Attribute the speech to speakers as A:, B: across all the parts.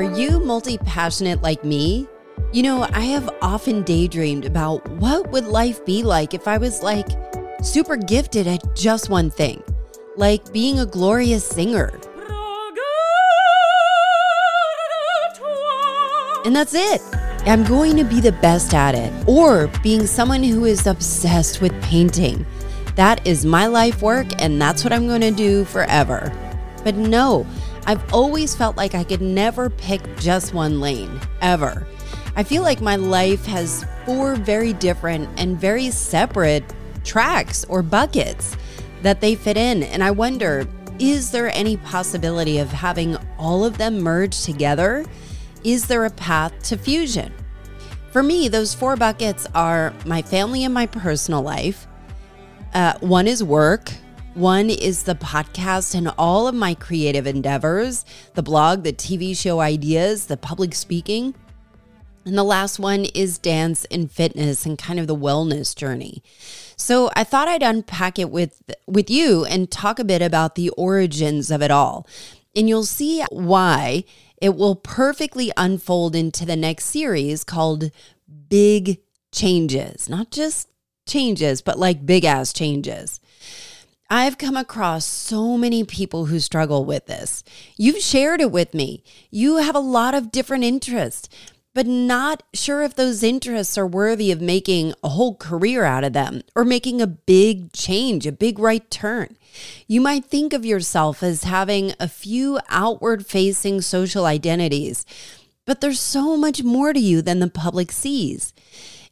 A: Are you multi passionate like me? You know, I have often daydreamed about what would life be like if I was like super gifted at just one thing, like being a glorious singer. And that's it. I'm going to be the best at it, or being someone who is obsessed with painting. That is my life work, and that's what I'm going to do forever. But no, I've always felt like I could never pick just one lane, ever. I feel like my life has four very different and very separate tracks or buckets that they fit in. And I wonder is there any possibility of having all of them merged together? Is there a path to fusion? For me, those four buckets are my family and my personal life. Uh, one is work, one is the podcast and all of my creative endeavors the blog, the TV show ideas, the public speaking. And the last one is dance and fitness and kind of the wellness journey. So I thought I'd unpack it with with you and talk a bit about the origins of it all. And you'll see why it will perfectly unfold into the next series called Big Changes. Not just changes, but like big ass changes. I've come across so many people who struggle with this. You've shared it with me. You have a lot of different interests, but not sure if those interests are worthy of making a whole career out of them or making a big change, a big right turn. You might think of yourself as having a few outward facing social identities, but there's so much more to you than the public sees.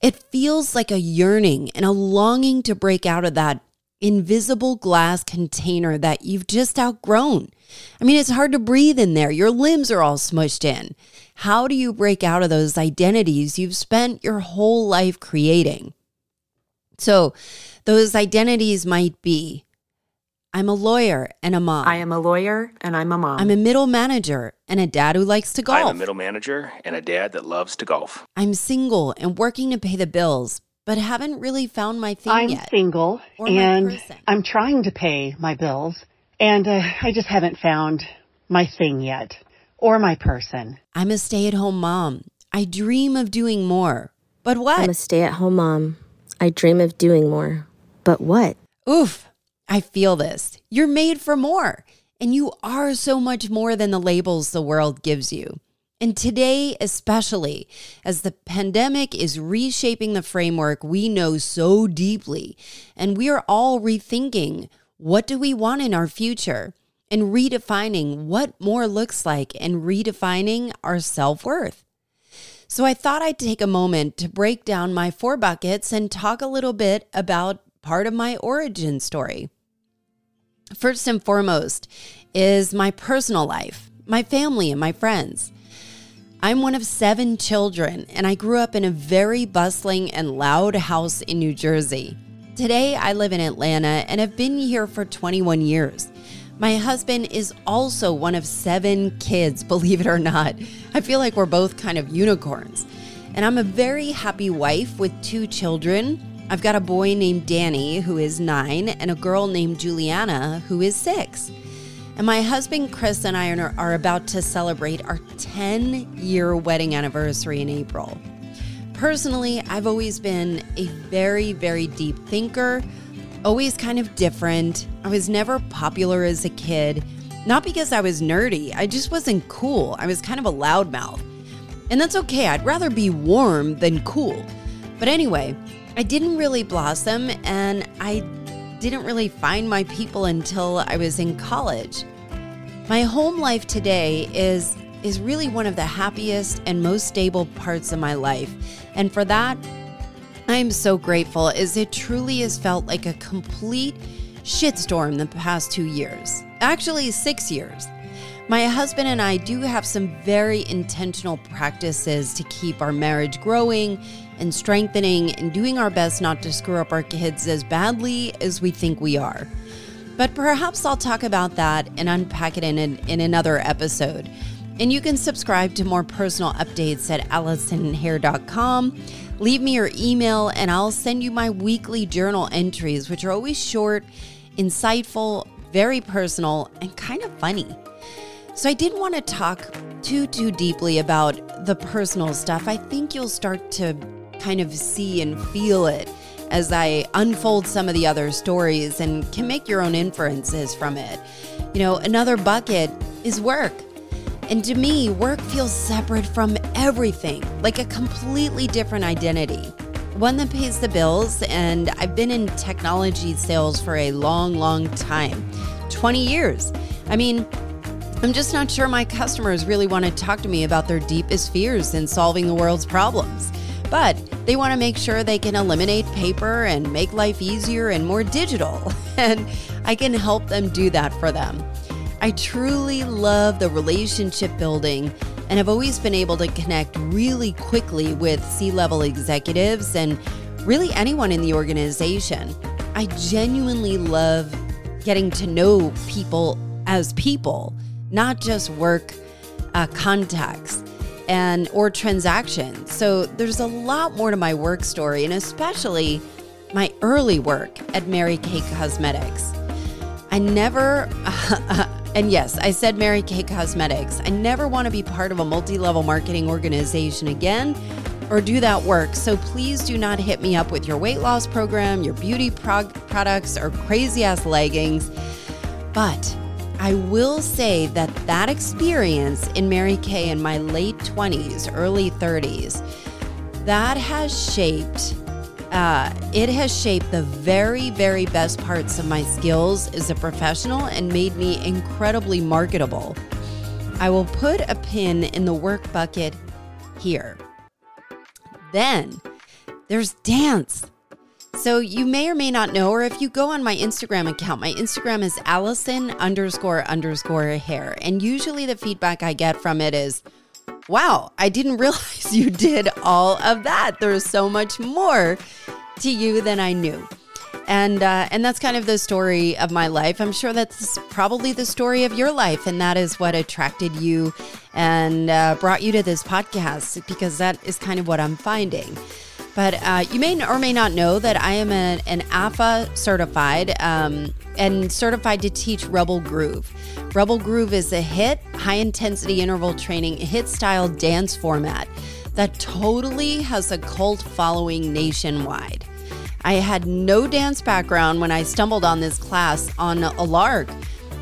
A: It feels like a yearning and a longing to break out of that invisible glass container that you've just outgrown. I mean, it's hard to breathe in there. Your limbs are all smushed in. How do you break out of those identities you've spent your whole life creating? So, those identities might be I'm a lawyer and a mom.
B: I am a lawyer and I'm a mom.
A: I'm a middle manager and a dad who likes to golf.
C: I'm a middle manager and a dad that loves to golf.
A: I'm single and working to pay the bills, but haven't really found my thing
D: I'm
A: yet.
D: single and I'm trying to pay my bills, and uh, I just haven't found my thing yet or my person.
A: I'm a stay at home mom. I dream of doing more. But what?
E: I'm a stay at home mom. I dream of doing more. But what?
A: Oof, I feel this. You're made for more, and you are so much more than the labels the world gives you. And today, especially as the pandemic is reshaping the framework we know so deeply, and we are all rethinking what do we want in our future and redefining what more looks like and redefining our self worth. So, I thought I'd take a moment to break down my four buckets and talk a little bit about part of my origin story. First and foremost is my personal life, my family, and my friends. I'm one of seven children, and I grew up in a very bustling and loud house in New Jersey. Today, I live in Atlanta and have been here for 21 years. My husband is also one of seven kids, believe it or not. I feel like we're both kind of unicorns. And I'm a very happy wife with two children. I've got a boy named Danny, who is nine, and a girl named Juliana, who is six. And my husband Chris and I are, are about to celebrate our 10 year wedding anniversary in April. Personally, I've always been a very, very deep thinker, always kind of different. I was never popular as a kid, not because I was nerdy, I just wasn't cool. I was kind of a loudmouth. And that's okay, I'd rather be warm than cool. But anyway, I didn't really blossom and I didn't really find my people until I was in college. My home life today is is really one of the happiest and most stable parts of my life. And for that, I'm so grateful as it truly has felt like a complete shitstorm the past 2 years. Actually, 6 years. My husband and I do have some very intentional practices to keep our marriage growing and strengthening and doing our best not to screw up our kids as badly as we think we are. But perhaps I'll talk about that and unpack it in, an, in another episode. And you can subscribe to more personal updates at AllisonHare.com. Leave me your email and I'll send you my weekly journal entries, which are always short, insightful, very personal, and kind of funny. So I didn't want to talk too, too deeply about the personal stuff. I think you'll start to kind of see and feel it as I unfold some of the other stories and can make your own inferences from it. You know, another bucket is work. And to me, work feels separate from everything, like a completely different identity. One that pays the bills, and I've been in technology sales for a long, long time 20 years. I mean, I'm just not sure my customers really want to talk to me about their deepest fears in solving the world's problems. But they want to make sure they can eliminate paper and make life easier and more digital. And I can help them do that for them. I truly love the relationship building and have always been able to connect really quickly with C level executives and really anyone in the organization. I genuinely love getting to know people as people, not just work uh, contacts and or transactions. So there's a lot more to my work story and especially my early work at Mary Kay Cosmetics. I never and yes, I said Mary Kay Cosmetics. I never want to be part of a multi-level marketing organization again or do that work. So please do not hit me up with your weight loss program, your beauty prog- products or crazy ass leggings. But I will say that that experience in Mary Kay in my late 20s, early 30s, that has shaped uh, it has shaped the very, very best parts of my skills as a professional and made me incredibly marketable. I will put a pin in the work bucket here. Then there's dance. So you may or may not know, or if you go on my Instagram account, my Instagram is Allison underscore underscore hare. And usually the feedback I get from it is, wow, I didn't realize you did all of that. There's so much more to you than I knew. And uh, and that's kind of the story of my life. I'm sure that's probably the story of your life, and that is what attracted you and uh, brought you to this podcast because that is kind of what I'm finding. But uh, you may or may not know that I am an, an AFA certified um, and certified to teach Rebel Groove. Rebel Groove is a HIIT, high intensity interval training, HIIT style dance format that totally has a cult following nationwide. I had no dance background when I stumbled on this class on a lark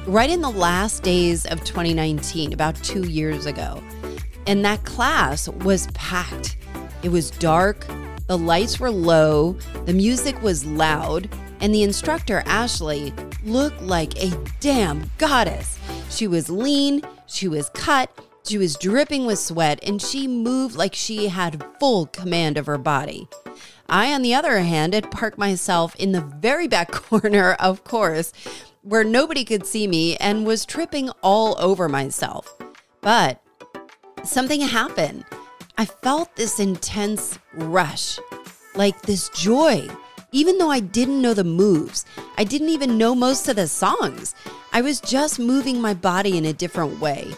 A: right in the last days of 2019, about two years ago. And that class was packed. It was dark, the lights were low, the music was loud, and the instructor, Ashley, looked like a damn goddess. She was lean, she was cut, she was dripping with sweat, and she moved like she had full command of her body. I, on the other hand, had parked myself in the very back corner, of course, where nobody could see me and was tripping all over myself. But something happened. I felt this intense rush, like this joy. Even though I didn't know the moves, I didn't even know most of the songs. I was just moving my body in a different way.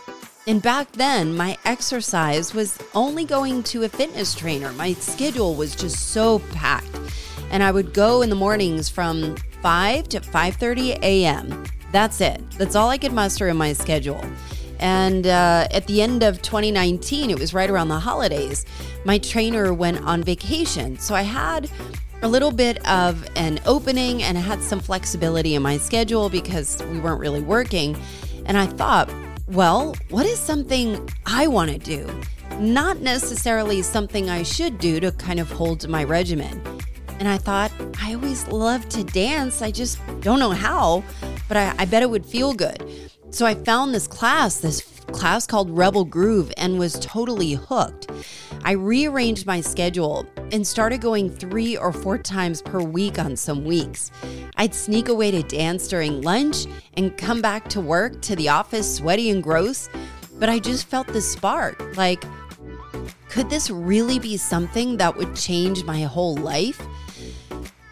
A: And back then, my exercise was only going to a fitness trainer. My schedule was just so packed. And I would go in the mornings from 5 to 5:30 a.m. That's it. That's all I could muster in my schedule. And uh, at the end of 2019, it was right around the holidays, my trainer went on vacation. So I had a little bit of an opening and I had some flexibility in my schedule because we weren't really working. And I thought, well, what is something I want to do? Not necessarily something I should do to kind of hold my regimen. And I thought, I always love to dance. I just don't know how, but I, I bet it would feel good. So I found this class, this class called Rebel Groove, and was totally hooked. I rearranged my schedule and started going three or four times per week on some weeks. I'd sneak away to dance during lunch and come back to work to the office sweaty and gross. But I just felt the spark like, could this really be something that would change my whole life?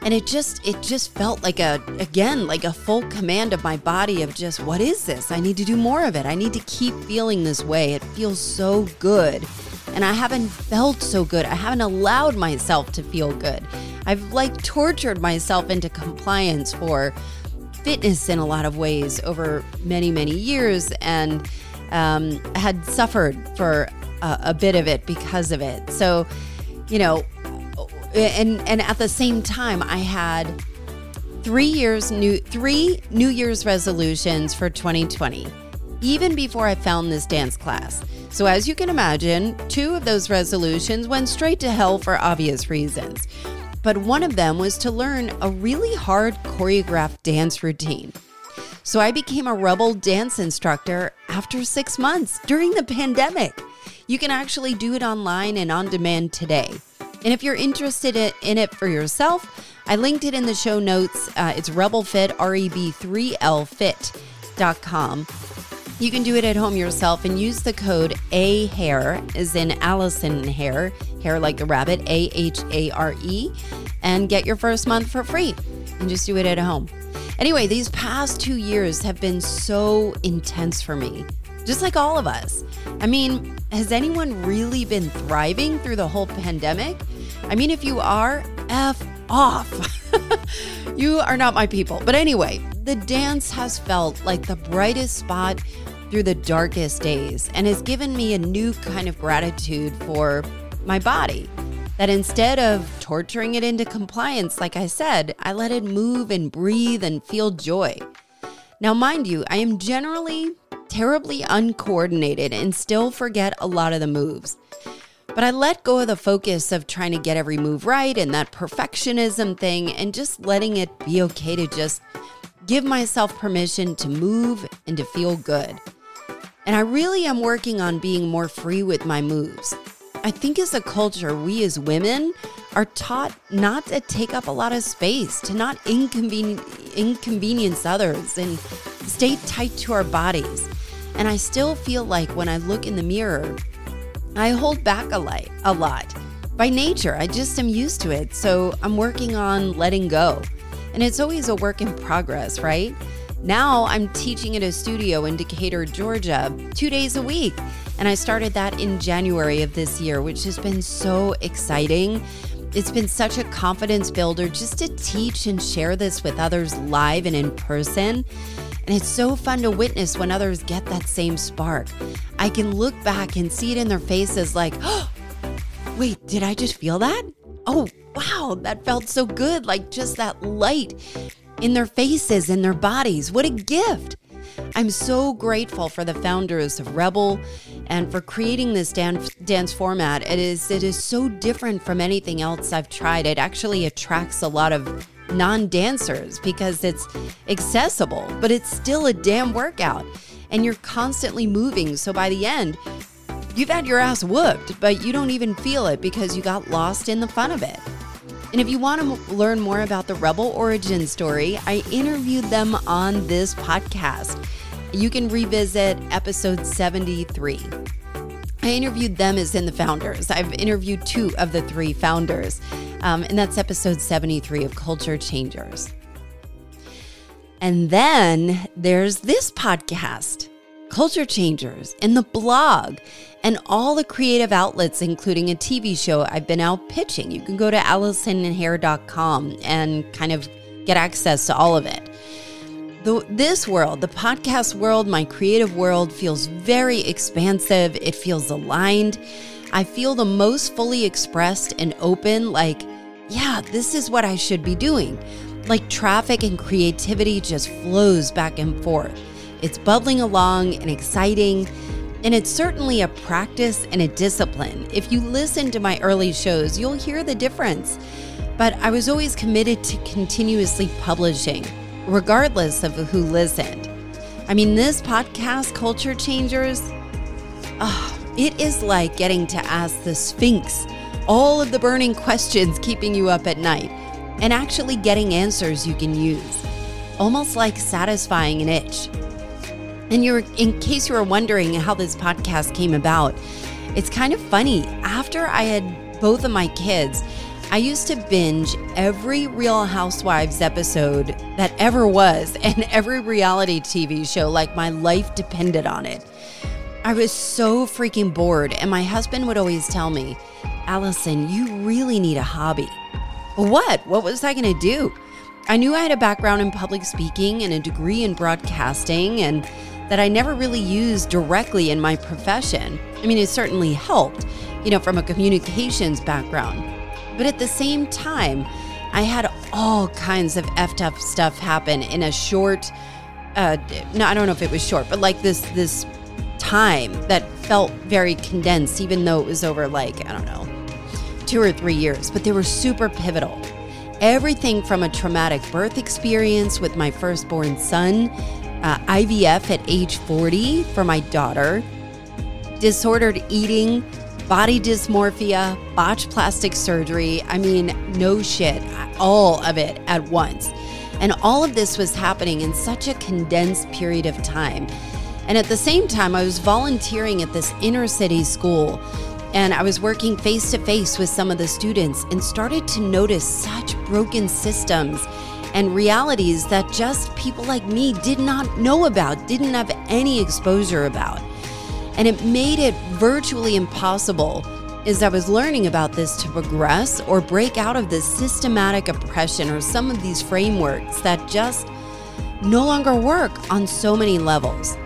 A: And it just it just felt like a again like a full command of my body of just what is this? I need to do more of it. I need to keep feeling this way. It feels so good. And i haven't felt so good. I haven't allowed myself to feel good. I've like tortured myself into compliance for fitness in a lot of ways over many many years and um, had suffered for a, a bit of it because of it. So, you know, and and at the same time, I had three years new three New Year's resolutions for 2020, even before I found this dance class. So as you can imagine, two of those resolutions went straight to hell for obvious reasons. But one of them was to learn a really hard choreographed dance routine. So I became a Rebel dance instructor after six months during the pandemic. You can actually do it online and on demand today. And if you're interested in it for yourself, I linked it in the show notes. Uh, it's RebelFit, R E B 3L Fit.com. You can do it at home yourself and use the code A Hare, as in Allison Hare, hare like the rabbit, A H A R E, and get your first month for free. And just do it at home. Anyway, these past two years have been so intense for me, just like all of us. I mean, has anyone really been thriving through the whole pandemic? I mean, if you are, F off. you are not my people. But anyway, the dance has felt like the brightest spot through the darkest days and has given me a new kind of gratitude for my body. That instead of torturing it into compliance, like I said, I let it move and breathe and feel joy. Now, mind you, I am generally terribly uncoordinated and still forget a lot of the moves. But I let go of the focus of trying to get every move right and that perfectionism thing and just letting it be okay to just give myself permission to move and to feel good. And I really am working on being more free with my moves. I think as a culture, we as women are taught not to take up a lot of space, to not inconvenience others, and stay tight to our bodies. And I still feel like when I look in the mirror, I hold back a, light, a lot. By nature, I just am used to it. So I'm working on letting go. And it's always a work in progress, right? Now I'm teaching at a studio in Decatur, Georgia, two days a week. And I started that in January of this year, which has been so exciting. It's been such a confidence builder just to teach and share this with others live and in person. And it's so fun to witness when others get that same spark. I can look back and see it in their faces like, oh, wait, did I just feel that? Oh, wow, that felt so good. Like just that light in their faces in their bodies. What a gift. I'm so grateful for the founders of Rebel and for creating this dance, dance format. It is it is so different from anything else I've tried. It actually attracts a lot of non-dancers because it's accessible, but it's still a damn workout and you're constantly moving. So by the end, you've had your ass whooped, but you don't even feel it because you got lost in the fun of it. And if you want to learn more about the Rebel origin story, I interviewed them on this podcast. You can revisit episode 73. I interviewed them as in the founders. I've interviewed two of the three founders, um, and that's episode 73 of Culture Changers. And then there's this podcast, Culture Changers, and the blog and all the creative outlets, including a TV show I've been out pitching. You can go to AllisonHare.com and kind of get access to all of it. The, this world, the podcast world, my creative world, feels very expansive. It feels aligned. I feel the most fully expressed and open, like, yeah, this is what I should be doing. Like traffic and creativity just flows back and forth. It's bubbling along and exciting. And it's certainly a practice and a discipline. If you listen to my early shows, you'll hear the difference. But I was always committed to continuously publishing, regardless of who listened. I mean, this podcast, Culture Changers, oh, it is like getting to ask the Sphinx all of the burning questions keeping you up at night and actually getting answers you can use, almost like satisfying an itch. And you're in case you were wondering how this podcast came about, it's kind of funny. After I had both of my kids, I used to binge every Real Housewives episode that ever was and every reality TV show like my life depended on it. I was so freaking bored, and my husband would always tell me, Allison, you really need a hobby. What? What was I going to do? I knew I had a background in public speaking and a degree in broadcasting, and that I never really used directly in my profession. I mean, it certainly helped, you know, from a communications background. But at the same time, I had all kinds of effed up stuff happen in a short, uh, no, I don't know if it was short, but like this, this time that felt very condensed, even though it was over like, I don't know, two or three years, but they were super pivotal. Everything from a traumatic birth experience with my firstborn son, uh, IVF at age 40 for my daughter, disordered eating, body dysmorphia, botched plastic surgery. I mean, no shit, all of it at once. And all of this was happening in such a condensed period of time. And at the same time, I was volunteering at this inner city school and I was working face to face with some of the students and started to notice such broken systems and realities that just people like me did not know about, didn't have any exposure about. And it made it virtually impossible as I was learning about this to progress or break out of this systematic oppression or some of these frameworks that just no longer work on so many levels.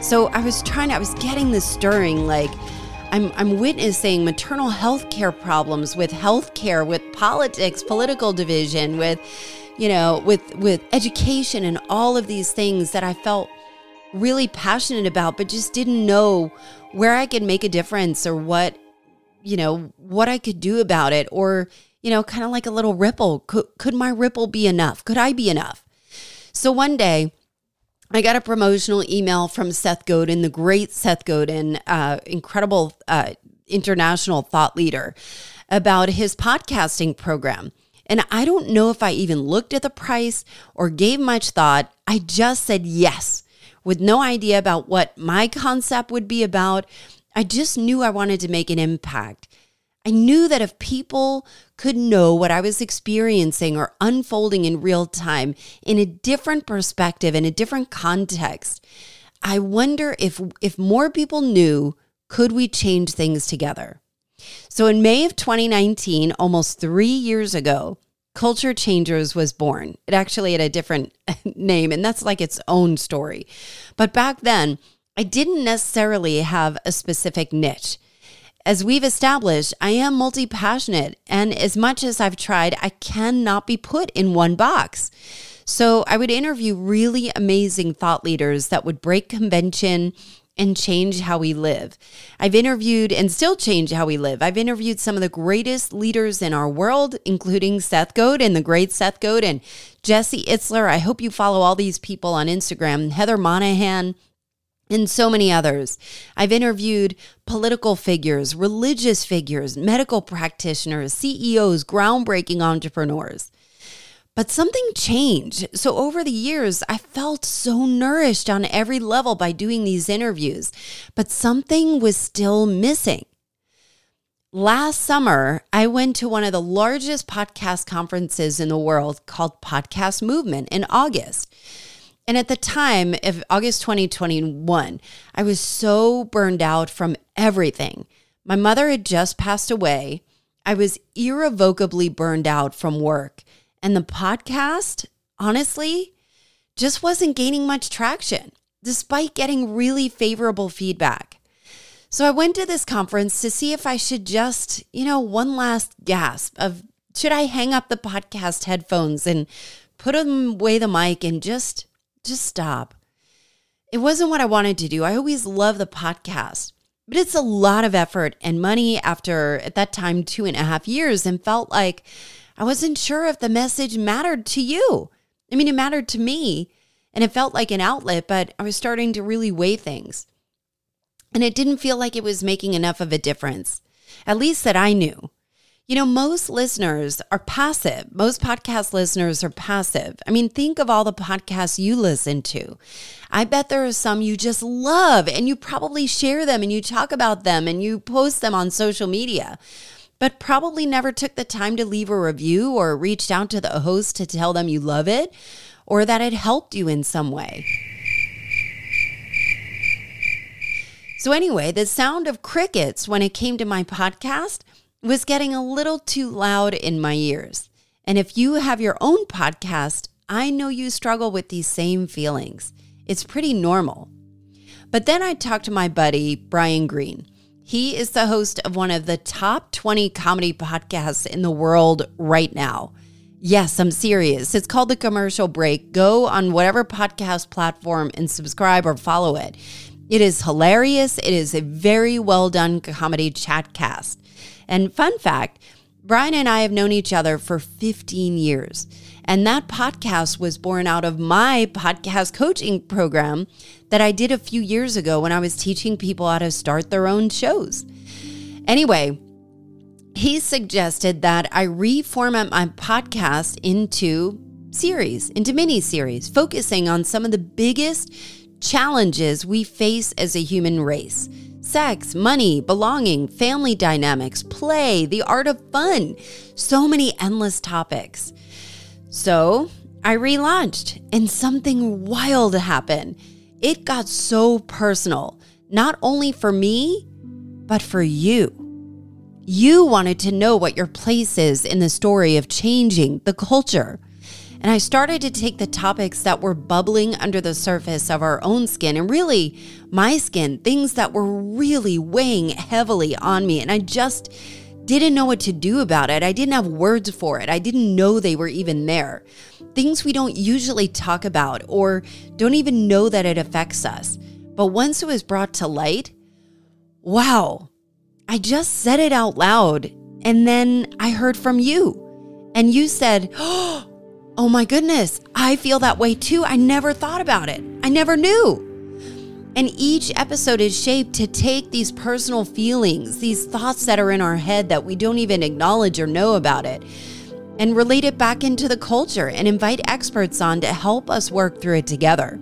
A: So I was trying, I was getting this stirring like, I'm, I'm witnessing maternal health care problems with healthcare, with politics, political division, with, you know, with, with education and all of these things that I felt really passionate about, but just didn't know where I could make a difference or what, you know, what I could do about it or, you know, kind of like a little ripple. Could, could my ripple be enough? Could I be enough? So one day, I got a promotional email from Seth Godin, the great Seth Godin, uh, incredible uh, international thought leader, about his podcasting program. And I don't know if I even looked at the price or gave much thought. I just said yes with no idea about what my concept would be about. I just knew I wanted to make an impact. I knew that if people could know what I was experiencing or unfolding in real time in a different perspective, in a different context, I wonder if if more people knew, could we change things together? So in May of 2019, almost 3 years ago, Culture Changers was born. It actually had a different name, and that's like its own story. But back then, I didn't necessarily have a specific niche. As we've established, I am multi passionate, and as much as I've tried, I cannot be put in one box. So I would interview really amazing thought leaders that would break convention and change how we live. I've interviewed and still change how we live. I've interviewed some of the greatest leaders in our world, including Seth Godin, and the great Seth Godin, Jesse Itzler. I hope you follow all these people on Instagram, Heather Monahan, and so many others. I've interviewed political figures, religious figures, medical practitioners, CEOs, groundbreaking entrepreneurs. But something changed. So over the years, I felt so nourished on every level by doing these interviews, but something was still missing. Last summer, I went to one of the largest podcast conferences in the world called Podcast Movement in August. And at the time of August 2021, I was so burned out from everything. My mother had just passed away. I was irrevocably burned out from work. And the podcast, honestly, just wasn't gaining much traction, despite getting really favorable feedback. So I went to this conference to see if I should just, you know, one last gasp of should I hang up the podcast headphones and put away the mic and just just stop. It wasn't what I wanted to do. I always love the podcast, but it's a lot of effort and money after, at that time, two and a half years, and felt like I wasn't sure if the message mattered to you. I mean, it mattered to me and it felt like an outlet, but I was starting to really weigh things. And it didn't feel like it was making enough of a difference, at least that I knew. You know, most listeners are passive. Most podcast listeners are passive. I mean, think of all the podcasts you listen to. I bet there are some you just love and you probably share them and you talk about them and you post them on social media, but probably never took the time to leave a review or reached out to the host to tell them you love it or that it helped you in some way. So, anyway, the sound of crickets when it came to my podcast was getting a little too loud in my ears. And if you have your own podcast, I know you struggle with these same feelings. It's pretty normal. But then I talked to my buddy, Bryan Green. He is the host of one of the top 20 comedy podcasts in the world right now. Yes, I'm serious. It's called The Commercial Break. Go on whatever podcast platform and subscribe or follow it. It is hilarious. It is a very well done comedy chatcast. And fun fact Bryan and I have known each other for 15 years. And that podcast was born out of my podcast coaching program that I did a few years ago when I was teaching people how to start their own shows. Anyway, he suggested that I reformat my podcast into series, into mini series, focusing on some of the biggest challenges we face as a human race sex, money, belonging, family dynamics, play, the art of fun. So many endless topics. So I relaunched and something wild happened. It got so personal, not only for me, but for you. You wanted to know what your place is in the story of changing the culture. And I started to take the topics that were bubbling under the surface of our own skin and really my skin, things that were really weighing heavily on me. And I just didn't know what to do about it. I didn't have words for it. I didn't know they were even there. Things we don't usually talk about or don't even know that it affects us. But once it was brought to light, wow, I just said it out loud. And then I heard from you. And you said, oh, my goodness, I feel that way too. I never thought about it. I never knew. And each episode is shaped to take these personal feelings, these thoughts that are in our head that we don't even acknowledge or know about it, and relate it back into the culture and invite experts on to help us work through it together.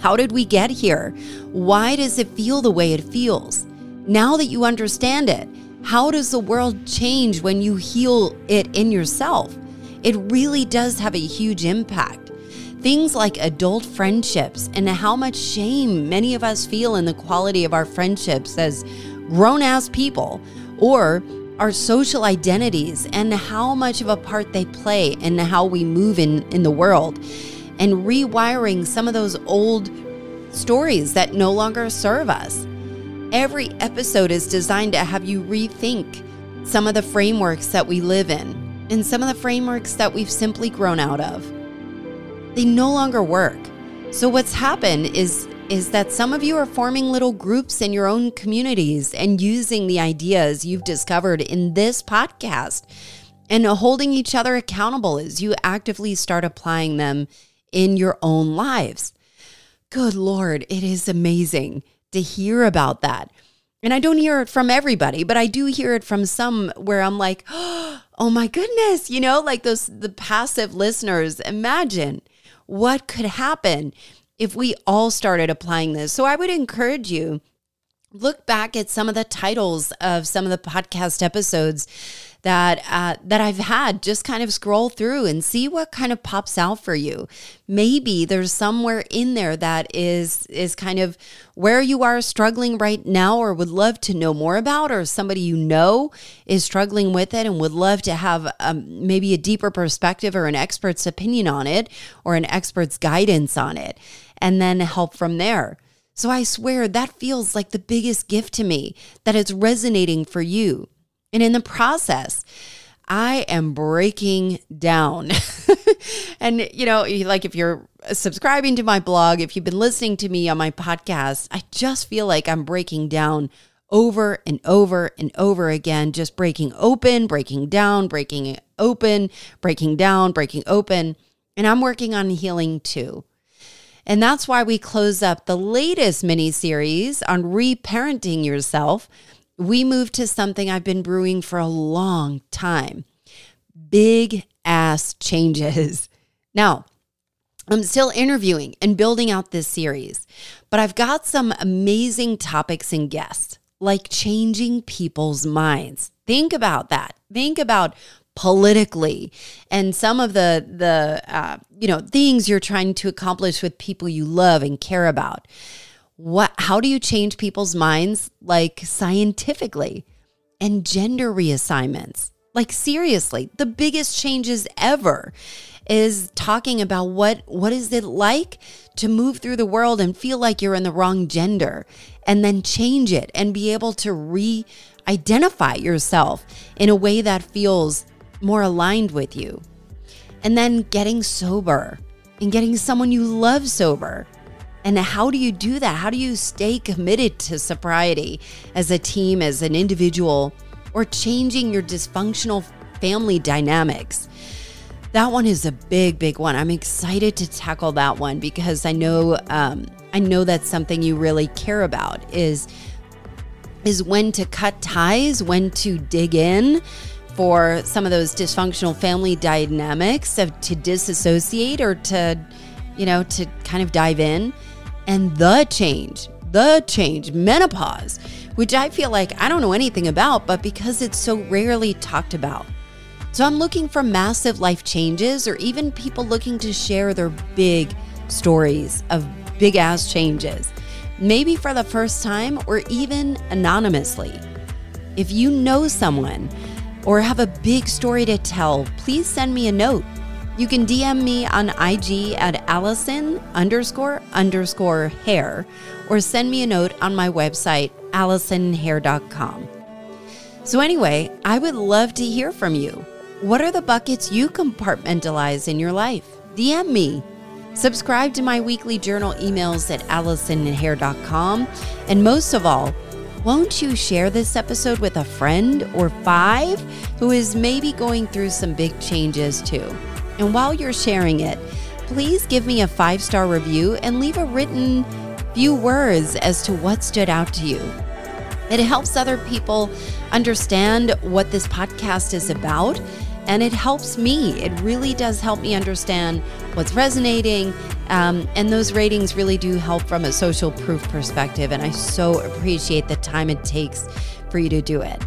A: How did we get here? Why does it feel the way it feels? Now that you understand it, how does the world change when you heal it in yourself? it really does have a huge impact. Things like adult friendships and how much shame many of us feel in the quality of our friendships as grown ass people, or our social identities and how much of a part they play in how we move in, in the world, and rewiring some of those old stories that no longer serve us. Every episode is designed to have you rethink some of the frameworks that we live in and some of the frameworks that we've simply grown out of. They no longer work. So what's happened is is that some of you are forming little groups in your own communities and using the ideas you've discovered in this podcast and holding each other accountable as you actively start applying them in your own lives. Good Lord, it is amazing to hear about that. And I don't hear it from everybody, but I do hear it from some where I'm like, oh, my goodness, you know, like those, the passive listeners, imagine what could happen if we all started applying this. So I would encourage you look back at some of the titles of some of the podcast episodes that uh, that I've had. Just kind of scroll through and see what kind of pops out for you. Maybe there's somewhere in there that is is kind of where you are struggling right now, or would love to know more about, or somebody you know is struggling with it and would love to have um, maybe a deeper perspective or an expert's opinion on it, or an expert's guidance on it, and then help from there. So I swear that feels like the biggest gift to me that it's resonating for you. And in the process, I am breaking down. and, you know, like if you're subscribing to my blog, if you've been listening to me on my podcast, I just feel like I'm breaking down over and over and over again, just breaking open, breaking down, breaking open, breaking down, breaking open. And I'm working on healing too. And that's why we close up the latest mini series on reparenting yourself. We move to something I've been brewing for a long time big ass changes. Now, I'm still interviewing and building out this series, but I've got some amazing topics and guests, like changing people's minds. Think about that. Think about politically. And some of the the uh, you know things you're trying to accomplish with people you love and care about. What how do you change people's minds like scientifically? And gender reassignments. Like seriously, the biggest changes ever is talking about what what is it like to move through the world and feel like you're in the wrong gender and then change it and be able to re-identify yourself in a way that feels more aligned with you. And then getting sober and getting someone you love sober. And how do you do that? How do you stay committed to sobriety as a team, as an individual, or changing your dysfunctional family dynamics? That one is a big, big one. I'm excited to tackle that one because I know um, I know that's something you really care about is is when to cut ties, when to dig in for some of those dysfunctional family dynamics of to disassociate or to you know to kind of dive in. And the change the change menopause which i feel like i don't know anything about but because it's so rarely talked about. So I'm looking for massive life changes or even people looking to share their big stories of big ass changes, maybe for the first time or even anonymously. If you know someone or have a big story to tell, please send me a note. You can DM me on IG at Allison underscore underscore hare or send me a note on my website, AllisonHare.com. So, anyway, I would love to hear from you. What are the buckets you compartmentalize in your life? DM me. Subscribe to my weekly journal emails at AllisonHare.com. And most of all, won't you share this episode with a friend or five who is maybe going through some big changes too? And while you're sharing it, please give me a five star review and leave a written few words as to what stood out to you. It helps other people understand what this podcast is about and it helps me. It really does help me understand what's resonating. Um, and those ratings really do help from a social proof perspective. And I so appreciate the time it takes for you to do it.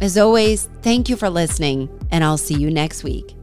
A: As always, thank you for listening, and I'll see you next week.